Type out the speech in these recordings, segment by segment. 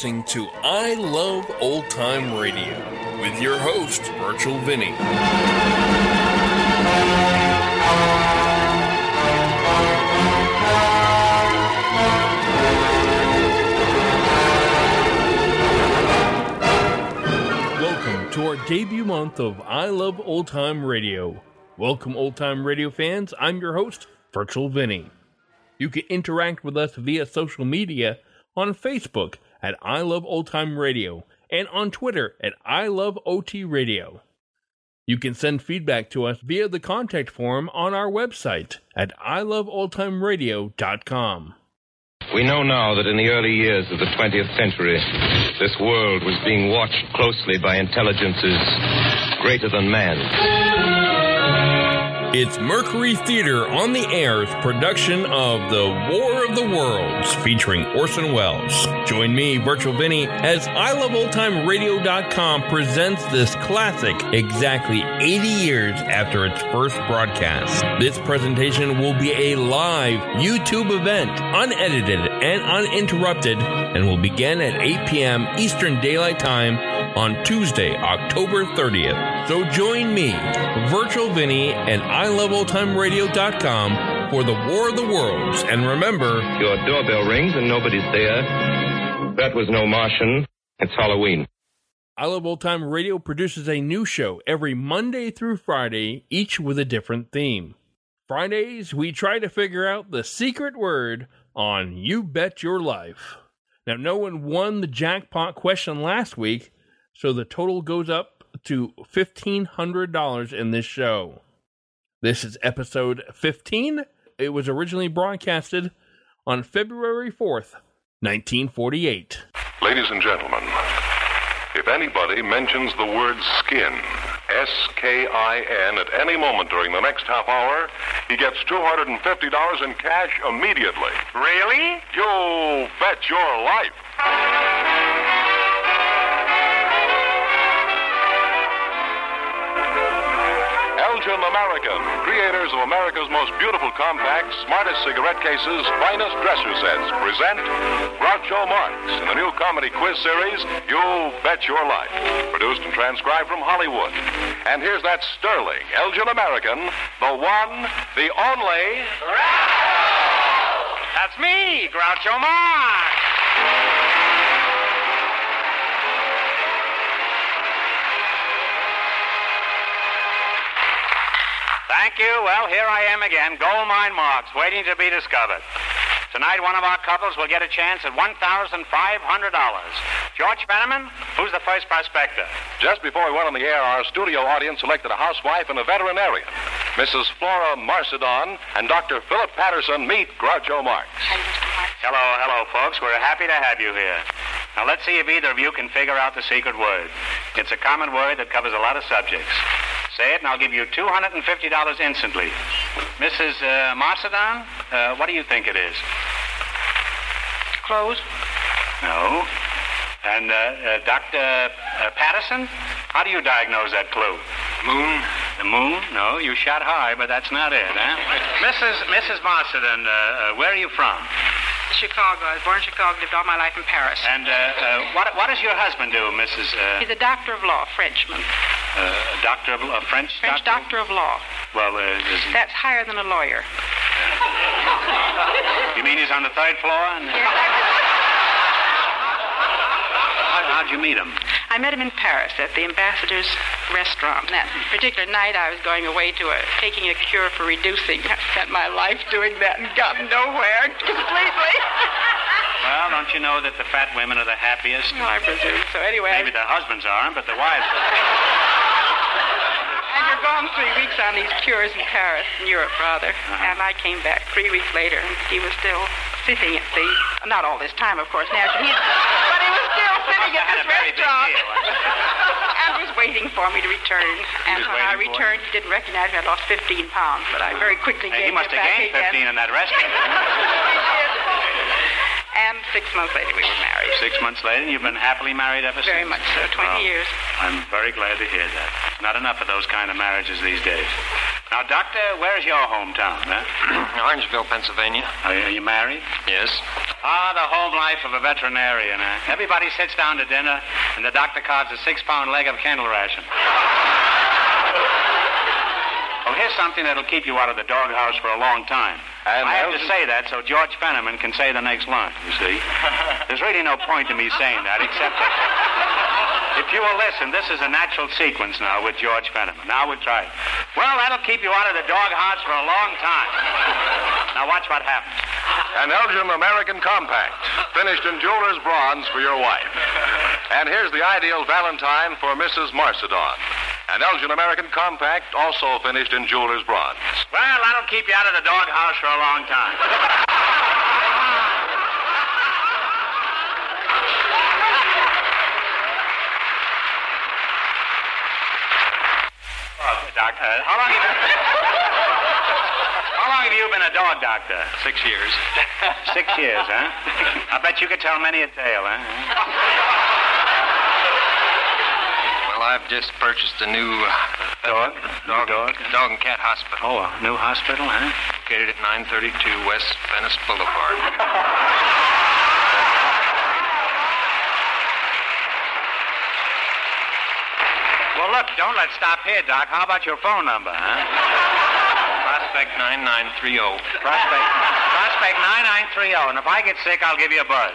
listening to I Love Old Time Radio with your host, Virtual Vinny. Welcome to our debut month of I Love Old Time Radio. Welcome, old time radio fans. I'm your host, Virtual Vinny. You can interact with us via social media on Facebook at I Love Old Time Radio and on Twitter at I Love OT Radio. You can send feedback to us via the contact form on our website at iloveoldtimeradio.com. We know now that in the early years of the 20th century, this world was being watched closely by intelligences greater than man. It's Mercury Theater on the Air's production of The War of the Worlds featuring Orson Welles. Join me, Virtual Vinny, as iloveoldtimeradio.com presents this classic exactly 80 years after its first broadcast. This presentation will be a live YouTube event, unedited and uninterrupted, and will begin at 8 p.m. Eastern Daylight Time on Tuesday, October 30th. So join me, Virtual Vinny, and iloveoldtimeradio.com for the War of the Worlds. And remember, Your doorbell rings and nobody's there. That was no Martian. It's Halloween. I Love Old Time Radio produces a new show every Monday through Friday, each with a different theme. Fridays, we try to figure out the secret word on You Bet Your Life. Now, no one won the jackpot question last week, so the total goes up to $1,500 in this show. This is episode 15. It was originally broadcasted on February 4th, 1948. Ladies and gentlemen, if anybody mentions the word skin, S K I N, at any moment during the next half hour, he gets $250 in cash immediately. Really? You bet your life. Elgin American, creators of America's most beautiful compacts, smartest cigarette cases, finest dresser sets, present Groucho Marx in the new comedy quiz series, You Bet Your Life. Produced and transcribed from Hollywood. And here's that sterling Elgin American, the one, the only. That's me, Groucho Marx. Thank you. Well, here I am again, gold mine Marx, waiting to be discovered. Tonight, one of our couples will get a chance at $1,500. George Fenneman, who's the first prospector? Just before we went on the air, our studio audience selected a housewife and a veterinarian. Mrs. Flora Marcedon and Dr. Philip Patterson meet Groucho Marx. Hello, hello, folks. We're happy to have you here. Now, let's see if either of you can figure out the secret word. It's a common word that covers a lot of subjects. Say it, and I'll give you $250 instantly. Mrs. Uh, Marcedon, uh, what do you think it is? Clothes. No. And uh, uh, Dr. Uh, Patterson, how do you diagnose that clue? Moon. The moon? No, you shot high, but that's not it, huh? Mrs. Mrs. Marcedon, uh, uh, where are you from? Chicago. I was born in Chicago, lived all my life in Paris. And uh, uh, what, what does your husband do, Mrs. Uh, He's a doctor of law, Frenchman. Uh, doctor of a French French doctor of law. Well, uh, is he, That's higher than a lawyer. you mean he's on the third floor? And, how, how'd you meet him? I met him in Paris at the ambassador's restaurant. That particular night, I was going away to a taking a cure for reducing. I spent my life doing that and got nowhere completely. Well, don't you know that the fat women are the happiest? well, I presume so. Anyway, Maybe the husbands aren't, but the wives. you're gone three weeks on these cures in Paris, in Europe, rather. Uh-huh. And I came back three weeks later, and he was still sitting at the. Not all this time, of course, naturally. But he was still sitting at this restaurant. and was waiting for me to return. And when I returned, he didn't recognize me. I lost 15 pounds, but I very quickly Hey, he must have gained 15 again. in that restaurant. And six months later, we were married. Six months later, and you've been happily married ever Very since? much so, 20 Well, years. I'm very glad to hear that. Not enough of those kind of marriages these days. Now, Doctor, where's your hometown, huh? Orangeville, Pennsylvania. Are you, are you married? Yes. Ah, the home life of a veterinarian, huh? Everybody sits down to dinner, and the doctor carves a six-pound leg of Kennel Ration. Well, here's something that'll keep you out of the doghouse for a long time. And I have to say that so George Fenneman can say the next line, you see. There's really no point to me saying that, except that if you will listen, this is a natural sequence now with George Fenneman. Now we'll try it. Well, that'll keep you out of the doghouse for a long time. Now watch what happens. An Elgin American Compact, finished in jeweler's bronze for your wife. And here's the ideal Valentine for Mrs. Marcedon. An Elgin American Compact, also finished in jeweler's bronze. Well, that'll keep you out of the doghouse for a long time. Doctor, how long have you been... How long have you been a dog doctor? Six years. Six years, huh? I bet you could tell many a tale, huh? I've just purchased a new uh, Dog? dog, Dog? dog and cat hospital. Oh, a new hospital, huh? Located at 932 West Venice Boulevard. Well, look, don't let's stop here, Doc. How about your phone number, huh? Prospect 9930. Prospect, Prospect 9930. And if I get sick, I'll give you a buzz.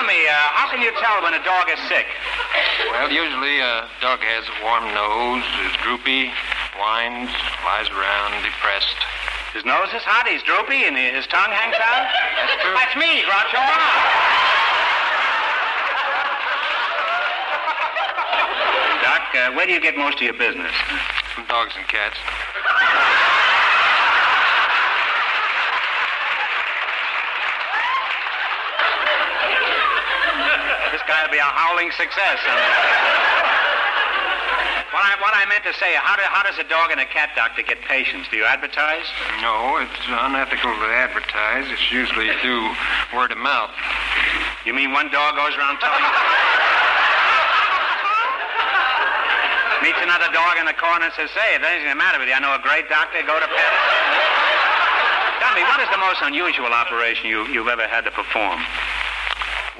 Tell me, uh, how can you tell when a dog is sick? Well, usually a dog has a warm nose, is droopy, whines, lies around, depressed. His nose is hot, he's droopy, and his tongue hangs out? That's true. That's me, Groucho Marx. Doc, uh, where do you get most of your business? From dogs and cats. Guy will be a howling success. Uh, what I, what I meant to say, how, do, how does a dog and a cat doctor get patients? Do you advertise? No, it's unethical to advertise. It's usually through word of mouth. You mean one dog goes around telling Meets another dog in the corner and says, Say, if there's anything the matter with you, I know a great doctor, go to pet. Tell me, what is the most unusual operation you, you've ever had to perform?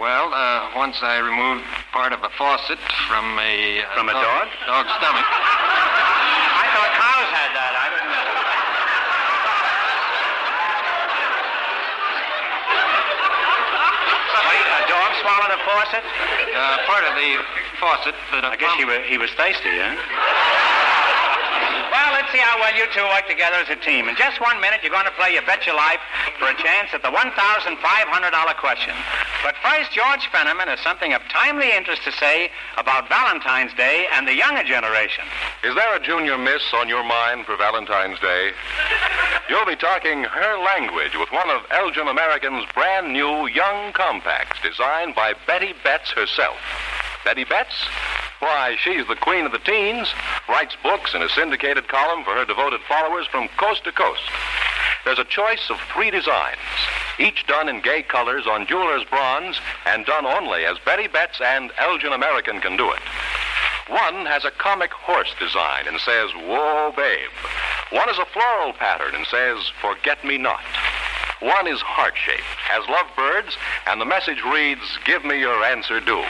Well, uh, once I removed part of a faucet from a... Uh, From a dog? Dog's stomach. I thought cows had that. I didn't know. Wait, a dog swallowed a faucet? Uh, part of the faucet that a I guess he was, he was thirsty, huh? Well, let's see how well you two work together as a team. In just one minute, you're going to play You Bet Your Life for a chance at the $1,500 question. But first, George Fenneman has something of timely interest to say about Valentine's Day and the younger generation. Is there a junior miss on your mind for Valentine's Day? You'll be talking her language with one of Elgin American's brand new young compacts designed by Betty Betts herself. Betty Betts? Why, she's the queen of the teens, writes books in a syndicated column for her devoted followers from coast to coast. There's a choice of three designs, each done in gay colors on jeweler's bronze and done only as Betty Betts and Elgin American can do it. One has a comic horse design and says, Whoa, babe. One is a floral pattern and says, Forget me not. One is heart shaped, has lovebirds, and the message reads, Give me your answer do.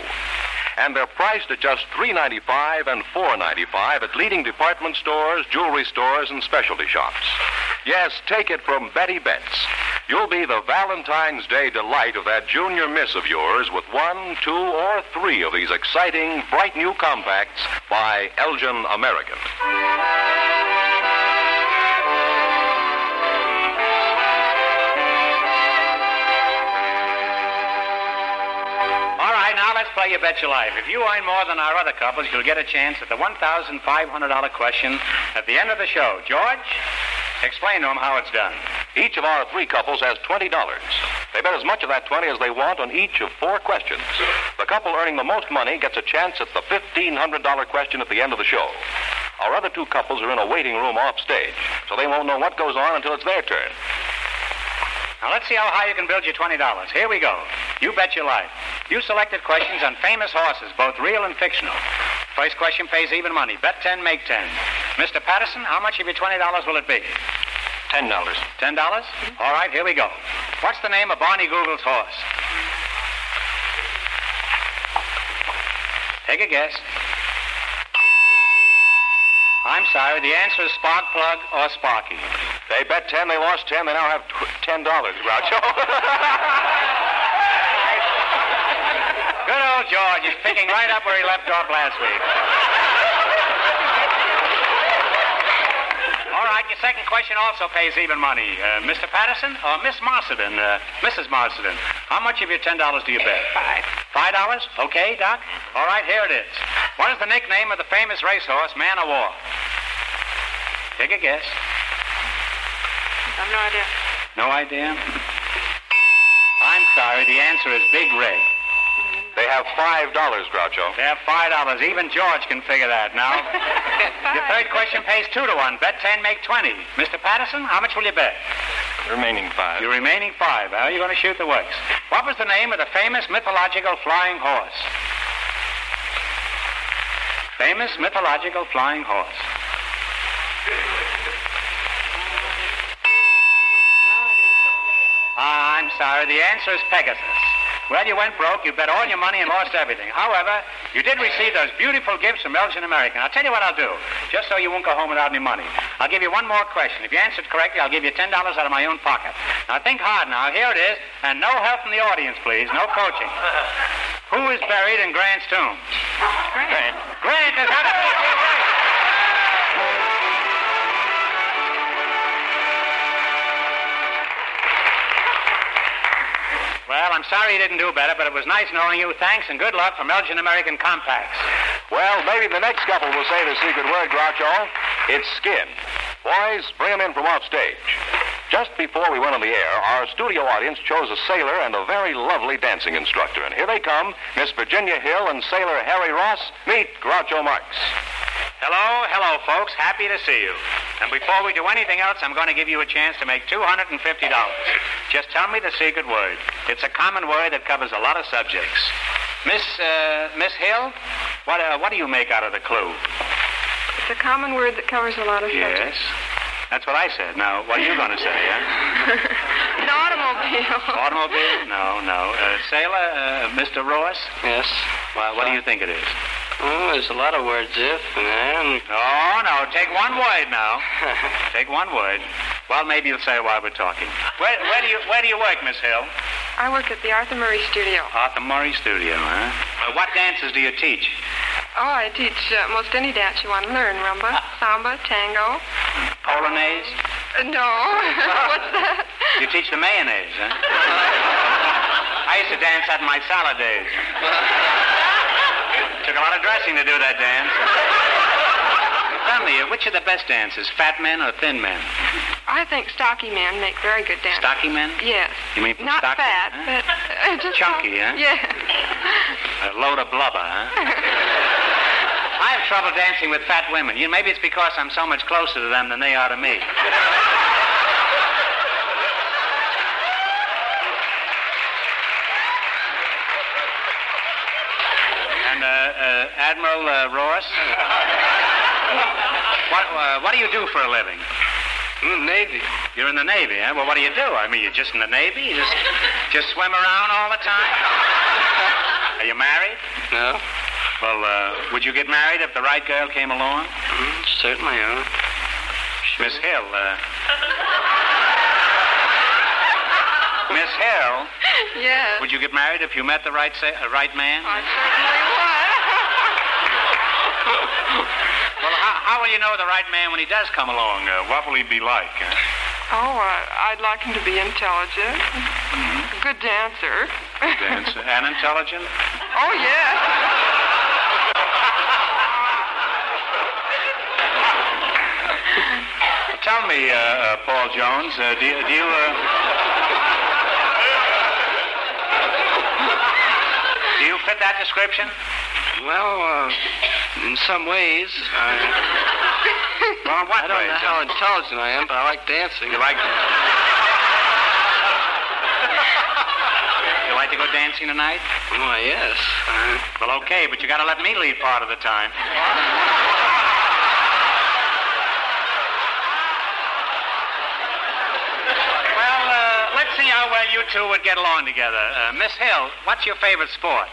And they're priced at just $3.95 and $4.95 at leading department stores, jewelry stores, and specialty shops. Yes, take it from Betty Betts. You'll be the Valentine's Day delight of that junior miss of yours with one, two, or three of these exciting, bright new compacts by Elgin American. All right, now let's play You Bet Your Life. If you earn more than our other couples, you'll get a chance at the $1,500 question at the end of the show. George, explain to them how it's done. Each of our three couples has $20. They bet as much of that 20 as they want on each of four questions. The couple earning the most money gets a chance at the $1,500 question at the end of the show. Our other two couples are in a waiting room off stage, so they won't know what goes on until it's their turn. Now let's see how high you can build your $20. Here we go. You bet your life. You selected questions on famous horses, both real and fictional. First question pays even money. Bet 10, make 10. Mr. Patterson, how much of your $20 will it be? Ten dollars. $10? All right, here we go. What's the name of Barney Google's horse? Take a guess. I'm sorry, the answer is Sparkplug or Sparky. They bet 10, they lost 10, they now have tw- $10, Groucho. George is picking right up where he left off last week. All right, your second question also pays even money. Uh, Mr. Patterson or Miss Marsden? Uh, Mrs. Marsden, how much of your $10 do you bet? Five. Five dollars? Okay, Doc. All right, here it is. What is the nickname of the famous racehorse, Man o' War? Take a guess. I have no idea. No idea? I'm sorry, the answer is Big Red. They have $5, Groucho. They have five dollars. Even George can figure that now. Your third question pays two to one. Bet ten, make twenty. Mr. Patterson, how much will you bet? Remaining five. Your remaining five. How are you going to shoot the works? What was the name of the famous mythological flying horse? Famous mythological flying horse. Ah, I'm sorry. The answer is Pegasus. Well, you went broke. You bet all your money and lost everything. However, you did receive those beautiful gifts from Elgin American. I'll tell you what I'll do, just so you won't go home without any money. I'll give you one more question. If you answer it correctly, I'll give you $10 out of my own pocket. Now, think hard now. Here it is. And no help from the audience, please. No coaching. Who is buried in Grant's tomb? Grant. Grant is absolutely right. I'm sorry you didn't do better, but it was nice knowing you. Thanks and good luck from Elgin American Compacts. Well, maybe the next couple will say the secret word, Groucho. It's skin. Boys, bring bring 'em in from off stage. Just before we went on the air, our studio audience chose a sailor and a very lovely dancing instructor. And here they come, Miss Virginia Hill and sailor Harry Ross. Meet Groucho Marx. Hello, hello, folks. Happy to see you. And before we do anything else, I'm going to give you a chance to make $250. Just tell me the secret word. It's a common word that covers a lot of subjects. Miss, uh, Miss Hill, what, uh, what do you make out of the clue? It's a common word that covers a lot of subjects. Yes. That's what I said. Now, what are you going to say, huh? An automobile. Automobile? No, no. Uh, sailor, uh, Mr. Ross? Yes. Well, what do you think it is? Oh, there's a lot of words, if and and. No, no. Take one word now. Take one word. Well, maybe you'll say while we're talking. Where, where do you Where do you work, Miss Hill? I work at the Arthur Murray Studio. Arthur Murray Studio, huh? Uh, what dances do you teach? Oh, I teach uh, most any dance you want to learn. Rumba, samba, tango. Polonaise? Uh, no. What's that? You teach the mayonnaise, huh? I used to dance that in my salad days. Took a lot of dressing to do that dance. Tell me, which are the best dancers, fat men or thin men? I think stocky men make very good dancers. Stocky men? Yes. You mean Not stocky, fat, huh? but uh, just Chunky, huh? Yes. A load of blubber, huh? I have trouble dancing with fat women. You know, maybe it's because I'm so much closer to them than they are to me. And uh, uh, Admiral uh, Ross, what uh, what do you do for a living? In the Navy. You're in the Navy, huh? Well, what do you do? I mean, you're just in the Navy? You just just swim around all the time? Are you married? No. Well, uh, would you get married if the right girl came along? Mm, certainly, huh? Miss Hill, uh... Miss Hill, yes. would you get married if you met the right sa- uh, right man? I certainly would. Well, how, how will you know the right man when he does come along? Uh, what will he be like? Uh, oh, uh, I'd like him to be intelligent, Mm-hmm. good dancer. dance and intelligent? oh, yes. Tell me, uh, uh, Paul Jones, uh, do you, do you, uh... do you fit that description? Well, uh, in some ways, I, Well, what I don't ways, know how intelligent I am, but I like dancing. You like you like to go dancing tonight? Why, yes. Uh, Well, okay, but you got to let me lead part of the time. well, uh, let's see how well you two would get along together. Uh, Miss Hill, what's your favorite sport?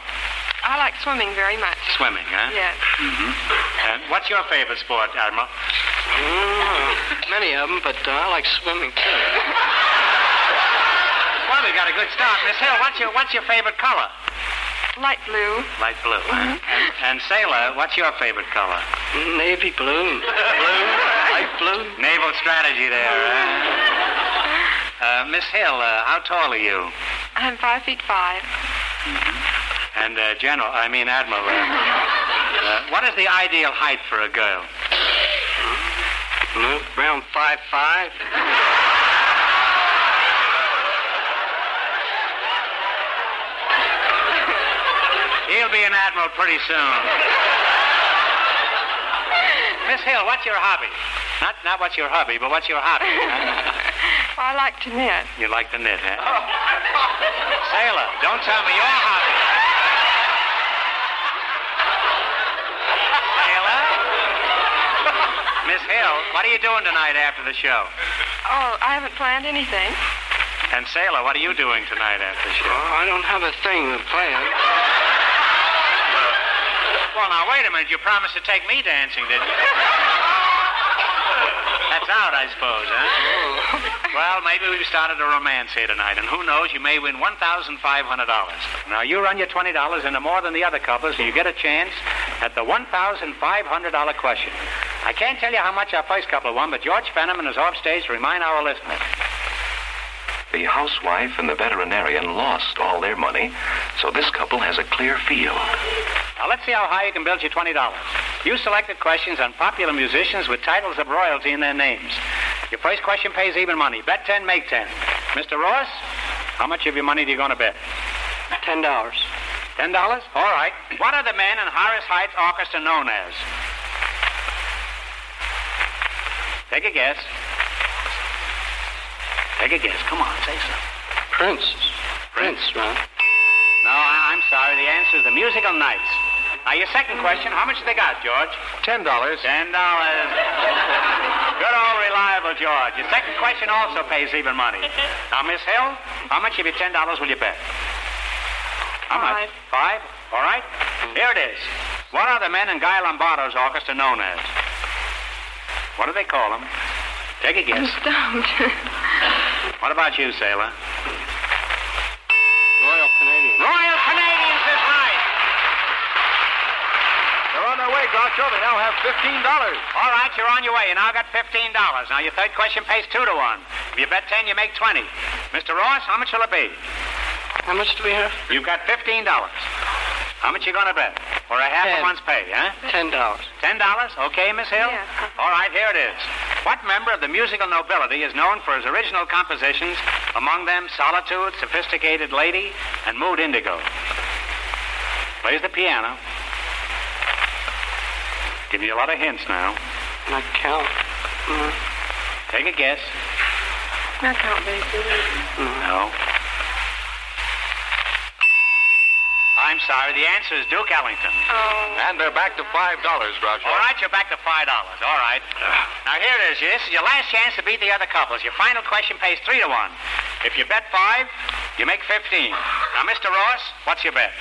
I like swimming very much. Swimming, huh? Yes. Mm-hmm. And what's your favorite sport, Admiral? mm, many of them, but uh, I like swimming too. Well, we got a good start. Miss Hill, what's your what's your favorite color? Light blue. Light blue. huh? And, and Sailor, what's your favorite color? Navy blue. blue. Light blue. Naval strategy there. Uh, Miss Hill, uh, how tall are you? I'm five feet five. And uh, General, I mean Admiral, uh, uh, what is the ideal height for a girl? Around five five. He'll be an admiral pretty soon. Miss Hill, what's your hobby? Not not what's your hobby, but what's your hobby? I like to knit. you like to knit, huh? Sailor, don't tell me your hobby. Sailor? Miss Hill, what are you doing tonight after the show? Oh, I haven't planned anything. And Sailor, what are you doing tonight after the show? Oh, I don't have a thing to plan. Well, now, wait a minute. You promised to take me dancing, didn't you? That's out, I suppose, huh? Oh. Well, maybe we've started a romance here tonight, and who knows, you may win $1,500. Now, you run your $20 into more than the other couples, and you get a chance at the $1,500 question. I can't tell you how much our first couple won, but George Fenneman is off stage to remind our listeners. The housewife and the veterinarian lost all their money, so this couple has a clear field. Now, let's see how high you can build your $20. You selected questions on popular musicians with titles of royalty in their names. Your first question pays even money. Bet 10, make 10. Mr. Ross, how much of your money are you going to bet? Ten dollars. $10? All right. What are the men in Horace Heidt's Orchestra known as? Take a guess. Take a guess. Come on, say something. Prince. Prince, right? No, I- I'm sorry. The answer is the Musical Knights. Now, your second question, how much have they got, George? Ten dollars. Ten dollars. Good old reliable George. Your second question also pays even money. Now, Miss Hill, how much of your ten dollars will you bet? How much? Five. All right. Here it is. What are the men in Guy Lombardo's orchestra known as? What do they call them? Take a I'm guess. stumped. What about you, Sailor? Royal Canadian. Royal Canadians is right. They're on their way, Groucho. They now have fifteen dollars. All right, you're on your way. You now got fifteen dollars. Now your third question pays two to one. If you bet ten, you make twenty. Mr. Ross, how much will it be? How much do we have? You've got fifteen dollars. How much you gonna bet? For a half a month's pay, huh? Ten dollars. Ten dollars? Okay, Miss Hill? Yeah. All right, here it is. What member of the musical nobility is known for his original compositions, among them Solitude, Sophisticated Lady, and Mood Indigo? Plays the piano. Give you a lot of hints now. Not count. Mm, Take a guess. Not count baby. No. I'm sorry. The answer is Duke Ellington. Oh. And they're back to five dollars, Groucho. All right, you're back to five dollars. All right. Now here it is. This is your last chance to beat the other couples. Your final question pays three to one. If you bet five, you make fifteen. Now, Mr. Ross, what's your bet?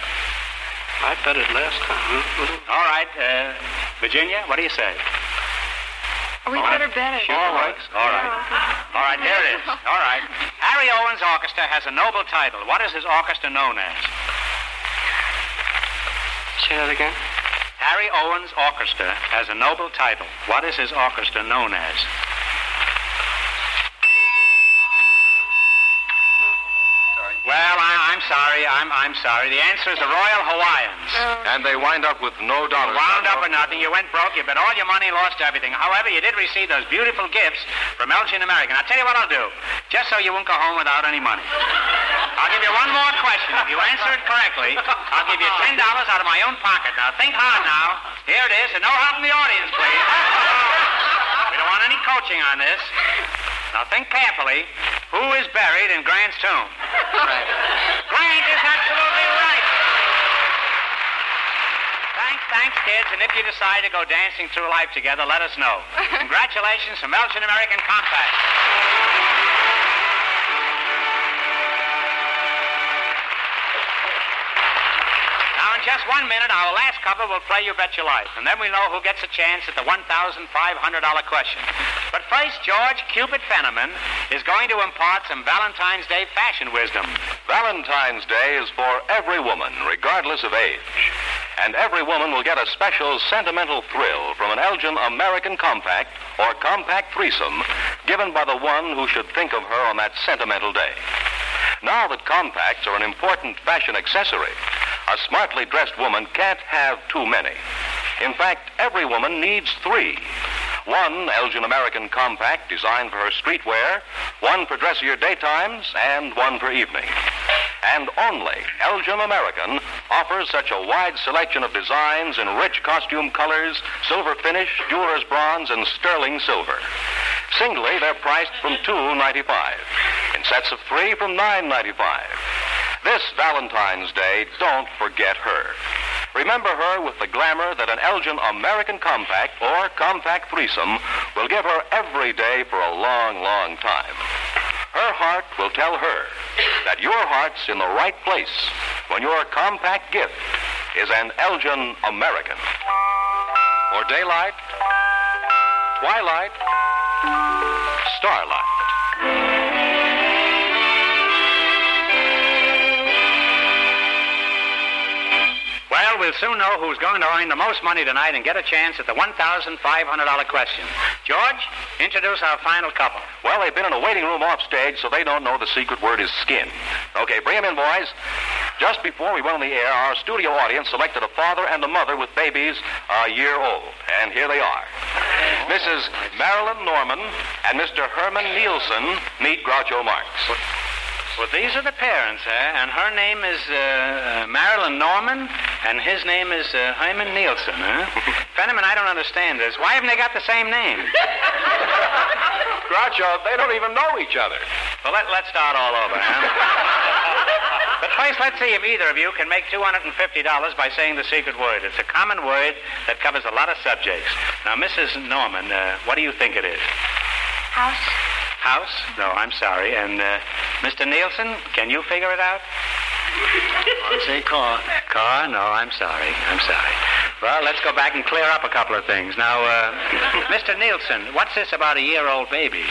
I bet it last time. All right, uh, Virginia, what do you say? We better bet it. Sure works. All right. All right, there it is. All right. Harry Owens Orchestra has a noble title. What is his orchestra known as? Say that again. Harry Owens Orchestra has a noble title. What is his orchestra known as? Well, I, I'm sorry. I'm, I'm sorry. The answer is the Royal Hawaiians. Oh. And they wind up with no dollars. Wound up Groucho. with nothing. You went broke. You bet all your money, lost everything. However, you did receive those beautiful gifts from Elgin American. I'll tell you what I'll do. Just so you won't go home without any money. I'll give you one more question. If you answer it correctly, I'll give you $10 out of my own pocket. Now, think hard now. Here it is, and no help from the audience, please. we don't want any coaching on this. Now, think carefully. Who is buried in Grant's tomb? Grant is absolutely right. Thanks, thanks, kids. And if you decide to go dancing through life together, let us know. Congratulations from Elgin American Compact. Just one minute, our last couple will play You Bet Your Life, and then we know who gets a chance at the $1,500 question. But first, George Cupid Fenneman is going to impart some Valentine's Day fashion wisdom. Valentine's Day is for every woman, regardless of age. And every woman will get a special sentimental thrill from an Elgin American Compact or Compact Threesome given by the one who should think of her on that sentimental day. Now that compacts are an important fashion accessory, a smartly dressed woman can't have too many. In fact, every woman needs three. One Elgin American Compact designed for her streetwear, one for dressier daytimes, and one for evening. And only Elgin American offers such a wide selection of designs in rich costume colors, silver finish, jeweler's bronze, and sterling silver. Singly, they're priced from $2.95. In sets of three from $9.95. This Valentine's Day, don't forget her. Remember her with the glamour that an Elgin American Compact or Compact Threesome will give her every day for a long, long time. Her heart will tell her that your heart's in the right place when your compact gift is an Elgin American. Or daylight, twilight, starlight. Well, we'll soon know who's going to earn the most money tonight and get a chance at the $1,500 question. George, introduce our final couple. Well, they've been in a waiting room offstage, so they don't know the secret word is skin. Okay, bring them in, boys. Just before we went on the air, our studio audience selected a father and a mother with babies a year old. And here they are. Mrs. Marilyn Norman and Mr. Herman Nielsen meet Groucho Marx. Well, these are the parents, eh? And her name is uh, uh, Marilyn Norman, and his name is uh, Hyman Nielsen, huh? Fenneman, I don't understand this. Why haven't they got the same name? Groucho, they don't even know each other. Well, let, let's start all over, huh? but first, let's see if either of you can make $250 by saying the secret word. It's a common word that covers a lot of subjects. Now, Mrs. Norman, uh, what do you think it is? House. House? No, I'm sorry. And uh, Mr. Nielsen, can you figure it out? I'd say car. Car? No, I'm sorry. I'm sorry. Well, let's go back and clear up a couple of things. Now, uh, Mr. Nielsen, what's this about a year-old baby?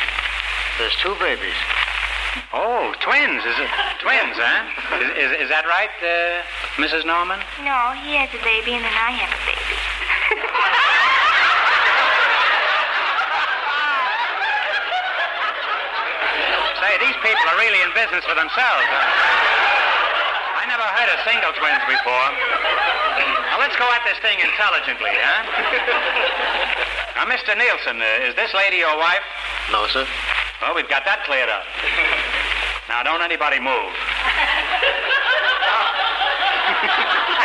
There's two babies. Oh, twins. Is it twins, huh? Is, is, is that right, uh, Mrs. Norman? No, he has a baby and then I have a baby. Say, these people are really in business for themselves. Huh? I never heard of single twins before. Now, let's go at this thing intelligently, huh? Now, Mr. Nielsen, uh, is this lady your wife? No, sir. Well, we've got that cleared up. Now, don't anybody move.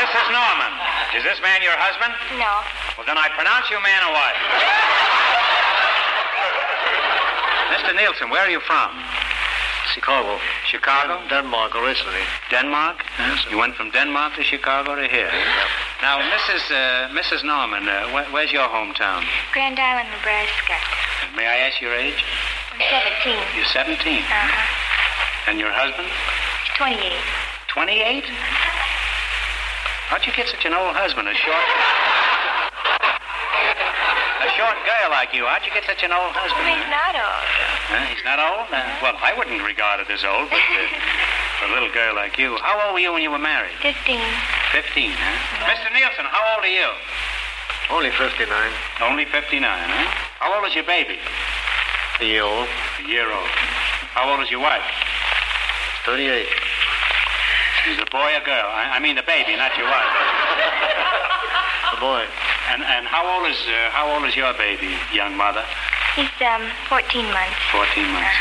This is Norman, is this man your husband? No. Well, then I pronounce you man or wife. Mr. Nielsen, where are you from? Chicago. Chicago? Denmark originally. Denmark? Yes, sir. You went from Denmark to Chicago to here. Now, Mrs. Uh, Mrs. Norman, uh, wh- where's your hometown? Grand Island, Nebraska. May I ask your age? I'm 17. You're 17. Uh-huh. And your husband? He's 28. 28? How'd you get such an old husband? A short. A short girl like you. How'd you get such an old husband? He's not old. Huh? He's not old? Uh, well, I wouldn't regard it as old, but uh, for a little girl like you. How old were you when you were married? 15. 15, huh? Mr. Nielsen, how old are you? Only 59. Only 59, huh? How old is your baby? A year old. A year old. How old is your wife? 38. She's a boy or girl? I, I mean the baby, not your wife. A boy. And and how old is uh, how old is your baby, young mother? He's, um, 14 months. 14 months.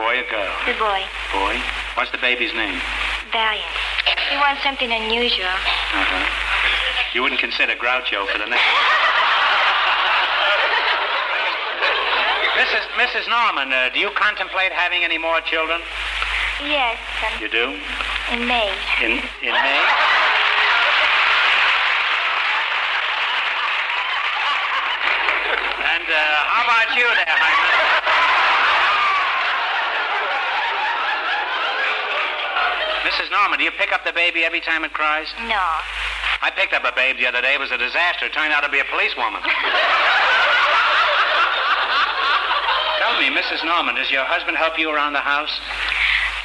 Boy or girl? The boy. Boy. What's the baby's name? Valiant. He wants something unusual. Uh-huh. You wouldn't consider Groucho for the name. Mrs. Mrs. Norman, uh, do you contemplate having any more children? Yes, um, You do? in May. In in May? And uh, how about you there, Hyman? Mrs. Norman, do you pick up the baby every time it cries? No. I picked up a babe the other day. It was a disaster. It turned out to be a policewoman. Tell me, Mrs. Norman, does your husband help you around the house?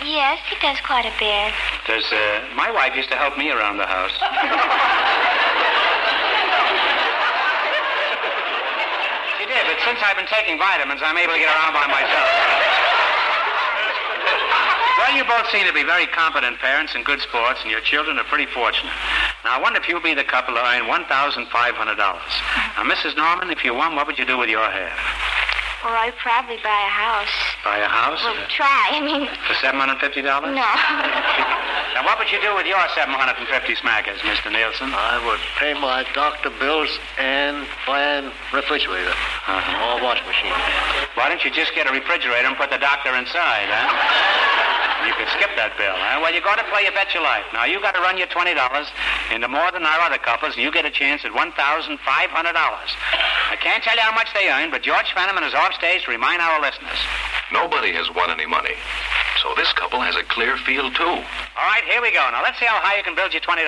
Yes, he does quite a bit. Does uh, my wife used to help me around the house? but since I've been taking vitamins, I'm able to get around by myself. Well, you both seem to be very competent parents and good sports, and your children are pretty fortunate. Now, I wonder if you'll be the couple to earn $1,500. Now, Mrs. Norman, if you won, what would you do with your half? Well, I'd probably buy a house. Buy a house? Well, try. I mean, For $750? no. Now, what would you do with your 750 smackers, Mr. Nielsen? I would pay my doctor bills and buy a refrigerator Uh-huh. or wash machine. Why don't you just get a refrigerator and put the doctor inside, huh? You could skip that bill, huh? Well, you got to play your Bet Your Life. Now, you got to run your $20 into more than our other couples, and you get a chance at $1,500. I can't tell you how much they earn, but George Fenneman is off stage to remind our listeners. Nobody has won any money. So this couple has a clear field, too. All right, here we go. Now, let's see how high you can build your $20.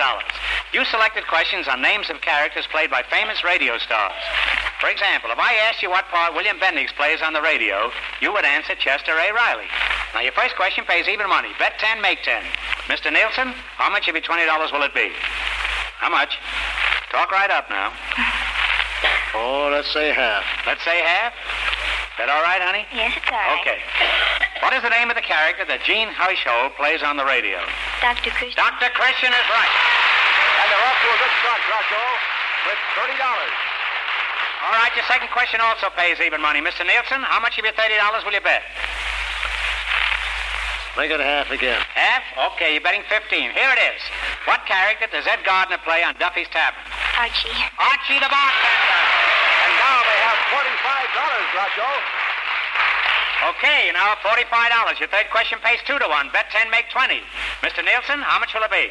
You selected questions on names of characters played by famous radio stars. For example, if I asked you what part William Bendix plays on the radio, you would answer Chester A. Riley. Now, your first question pays even money. Bet 10, make 10. Mr. Nielsen, how much of your $20 will it be? How much? Talk right up now. Oh, let's say half. Let's say half. That all right, honey? Yes, it's all right. Okay. What is the name of the character that Gene Hersholt plays on the radio? Dr. Christian. Dr. Christian is right. And they're off to a good start, Groucho, with $30. All right, your second question also pays even money. Mr. Nielsen, how much of your $30 will you bet? Make it half again. Half? Okay, you're betting 15. Here it is. What character does Ed Gardner play on Duffy's Tavern? Archie. Archie the bartender. And now they have $45, Groucho. Okay, now $45. Your third question pays 2 to 1. Bet 10, make 20. Mr. Nielsen, how much will it be?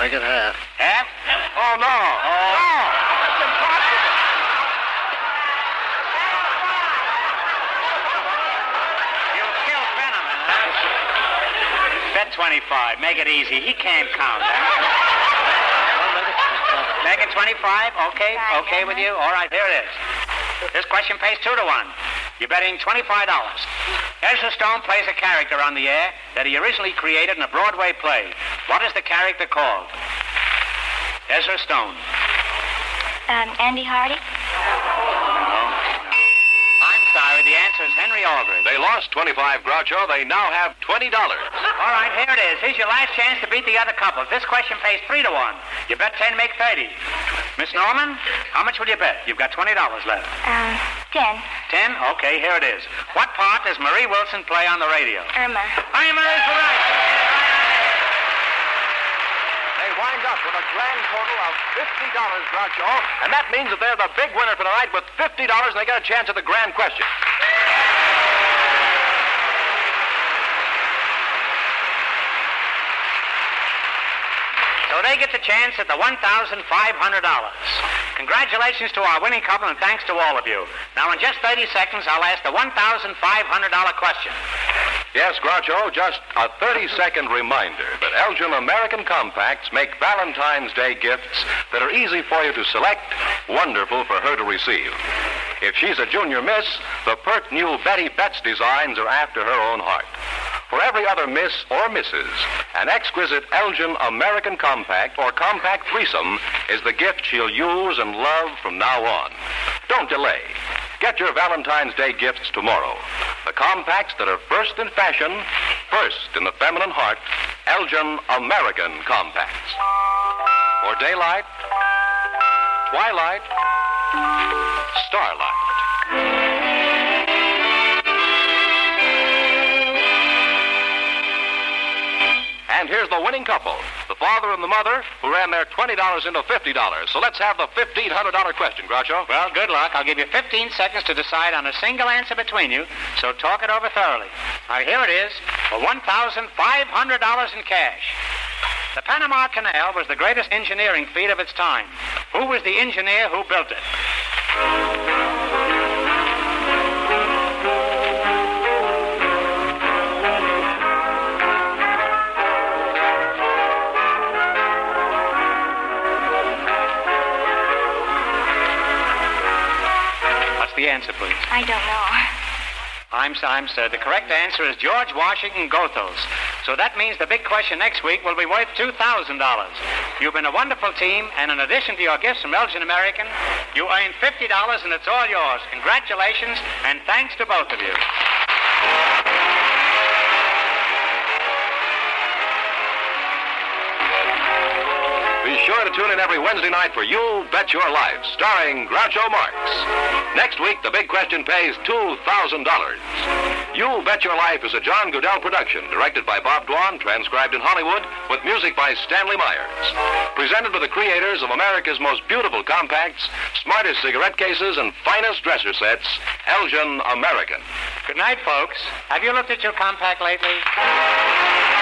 Make it half. Half? Oh, no. Oh. That's impossible. You'll kill Fenneman. Bet 25. Make it easy. He can't count, huh? Make 25? Okay, Fine, okay with you? All right, here it is. This question pays 2 to 1. You're betting $25. Ezra Stone plays a character on the air that he originally created in a Broadway play. What is the character called? Ezra Stone. Um, Andy Hardy. No. I'm sorry. The answer is Henry Aldrich. They lost 25, Groucho. They now have $20. All right, here it is. Here's your last chance to beat the other couples. This question pays three to one. You bet 10, make 30. Miss Norman, how much will you bet? You've got $20 left. Um, ten. 10? Okay, here it is. What part does Marie Wilson play on the radio? Irma. Irma is right. They wind up with a grand total of $50, Groucho. And that means that they're the big winner for tonight with $50 and they get a chance at the grand question. So they get the chance at the $1,500. Congratulations to our winning couple and thanks to all of you. Now, in just 30 seconds, I'll ask the $1,500 question. Yes, Groucho, just a 30 second reminder that Elgin American Compacts make Valentine's Day gifts that are easy for you to select, wonderful for her to receive. If she's a junior miss, the pert new Betty Betts designs are after her own heart. For every other miss or misses, an exquisite Elgin American Compact or Compact Threesome is the gift she'll use and love from now on. Don't delay. Get your Valentine's Day gifts tomorrow. The compacts that are first in fashion, first in the feminine heart, Elgin American Compacts. For daylight, twilight, starlight. And here's the winning couple, the the father and the mother, who ran their $20 into $50. So let's have the $1,500 question, Groucho. Well, good luck. I'll give you 15 seconds to decide on a single answer between you, so talk it over thoroughly. Now, here it is for $1,500 in cash. The Panama Canal was the greatest engineering feat of its time. Who was the engineer who built it? The answer, please? I don't know. I'm, I'm sir. The correct answer is George Washington Goethals. So that means the big question next week will be worth $2,000. You've been a wonderful team, and in addition to your gifts from Elgin American, you earned $50 and it's all yours. Congratulations, and thanks to both of you. Sure to tune in every Wednesday night for You Bet Your Life, starring Groucho Marx. Next week, the big question pays $2,000. You Bet Your Life is a John Guedel production, directed by Bob Dwan, transcribed in Hollywood, with music by Stanley Myers. Presented by the creators of America's most beautiful compacts, smartest cigarette cases, and finest dresser sets, Elgin American. Good night, folks. Have you looked at your compact lately?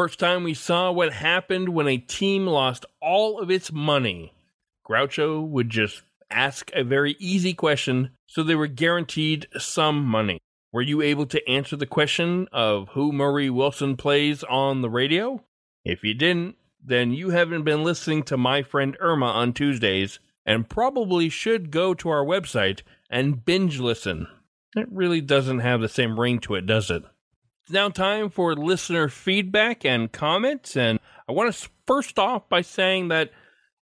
First time we saw what happened when a team lost all of its money. Groucho would just ask a very easy question, so they were guaranteed some money. Were you able to answer the question of who Marie Wilson plays on the radio? If you didn't, then you haven't been listening to my friend Irma on Tuesdays and probably should go to our website and binge listen. It really doesn't have the same ring to it, does it? Now time for listener feedback and comments. And I want to first off by saying that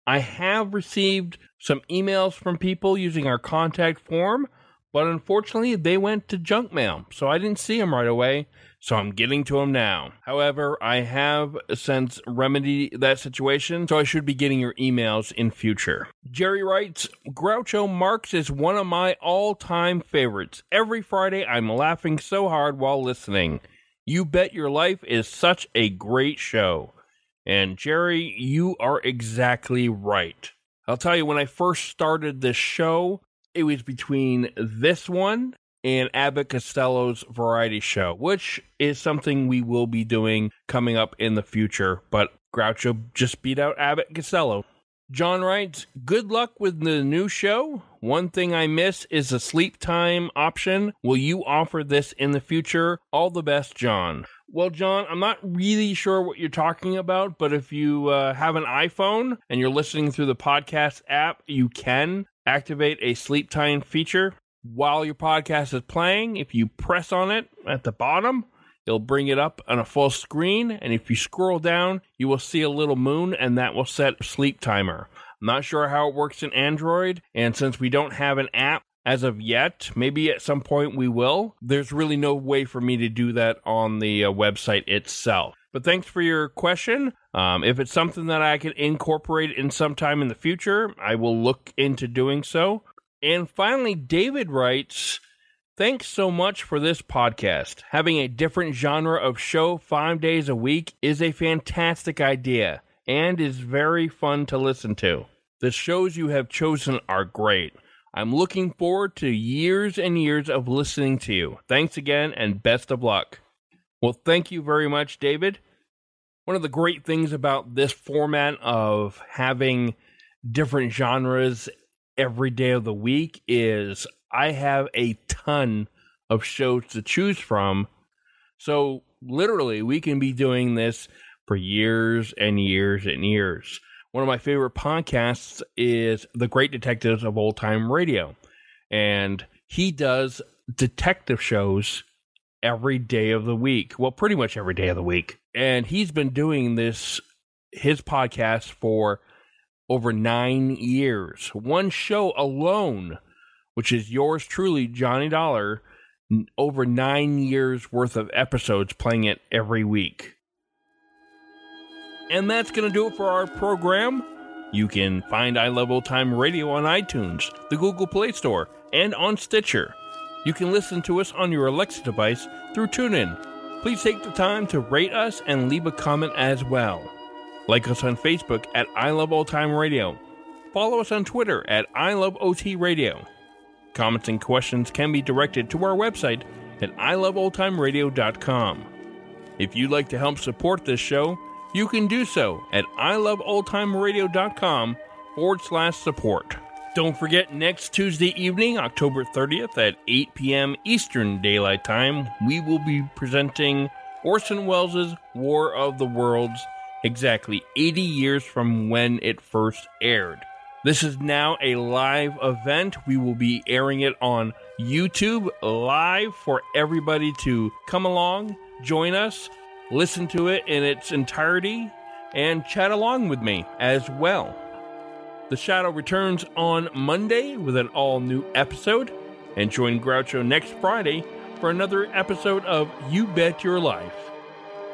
I have received some emails from people using our contact form, but unfortunately they went to junk mail. So I didn't see them right away. So I'm getting to them now. However, I have since remedied that situation, so I should be getting your emails in future. Jerry writes, Groucho Marx is one of my all-time favorites. Every Friday I'm laughing so hard while listening. You Bet Your Life is such a great show. And Jerry, you are exactly right. I'll tell you, when I first started this show, it was between this one and Abbott Costello's variety show, which is something we will be doing coming up in the future. But Groucho just beat out Abbott Costello. John writes, Good luck with the new show. One thing I miss is the sleep time option. Will you offer this in the future? All the best, John. Well, John, I'm not really sure what you're talking about, but if you uh, have an iPhone and you're listening through the podcast app, you can activate a sleep time feature while your podcast is playing. If you press on it at the bottom, It'll bring it up on a full screen, and if you scroll down, you will see a little moon, and that will set sleep timer. I'm not sure how it works in Android, and since we don't have an app as of yet, maybe at some point we will. There's really no way for me to do that on the uh, website itself. But thanks for your question. Um, if it's something that I can incorporate in some time in the future, I will look into doing so. And finally, David writes. Thanks so much for this podcast. Having a different genre of show five days a week is a fantastic idea and is very fun to listen to. The shows you have chosen are great. I'm looking forward to years and years of listening to you. Thanks again and best of luck. Well, thank you very much, David. One of the great things about this format of having different genres every day of the week is I have a ton of shows to choose from. So, literally, we can be doing this for years and years and years. One of my favorite podcasts is The Great Detectives of Old Time Radio. And he does detective shows every day of the week. Well, pretty much every day of the week. And he's been doing this, his podcast, for over nine years. One show alone, which is yours truly, Johnny Dollar, over nine years worth of episodes playing it every week. And that's going to do it for our program. You can find I Love Old Time Radio on iTunes, the Google Play Store, and on Stitcher. You can listen to us on your Alexa device through TuneIn. Please take the time to rate us and leave a comment as well. Like us on Facebook at I Love Old Time Radio. Follow us on Twitter at I Love OT Radio. Comments and questions can be directed to our website at iloveoldtimeradio.com. If you'd like to help support this show, you can do so at iloveoldtimeradio.com forward slash support. Don't forget, next Tuesday evening, October 30th at 8 p.m. Eastern Daylight Time, we will be presenting Orson Welles' War of the Worlds exactly 80 years from when it first aired. This is now a live event. We will be airing it on YouTube live for everybody to come along, join us, listen to it in its entirety, and chat along with me as well. The Shadow returns on Monday with an all new episode, and join Groucho next Friday for another episode of You Bet Your Life.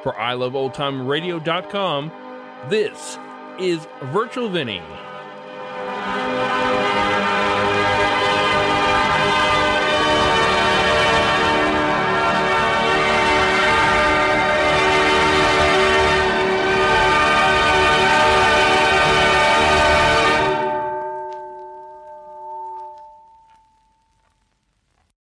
For iloveoldtimeradio.com, this is Virtual Vinny.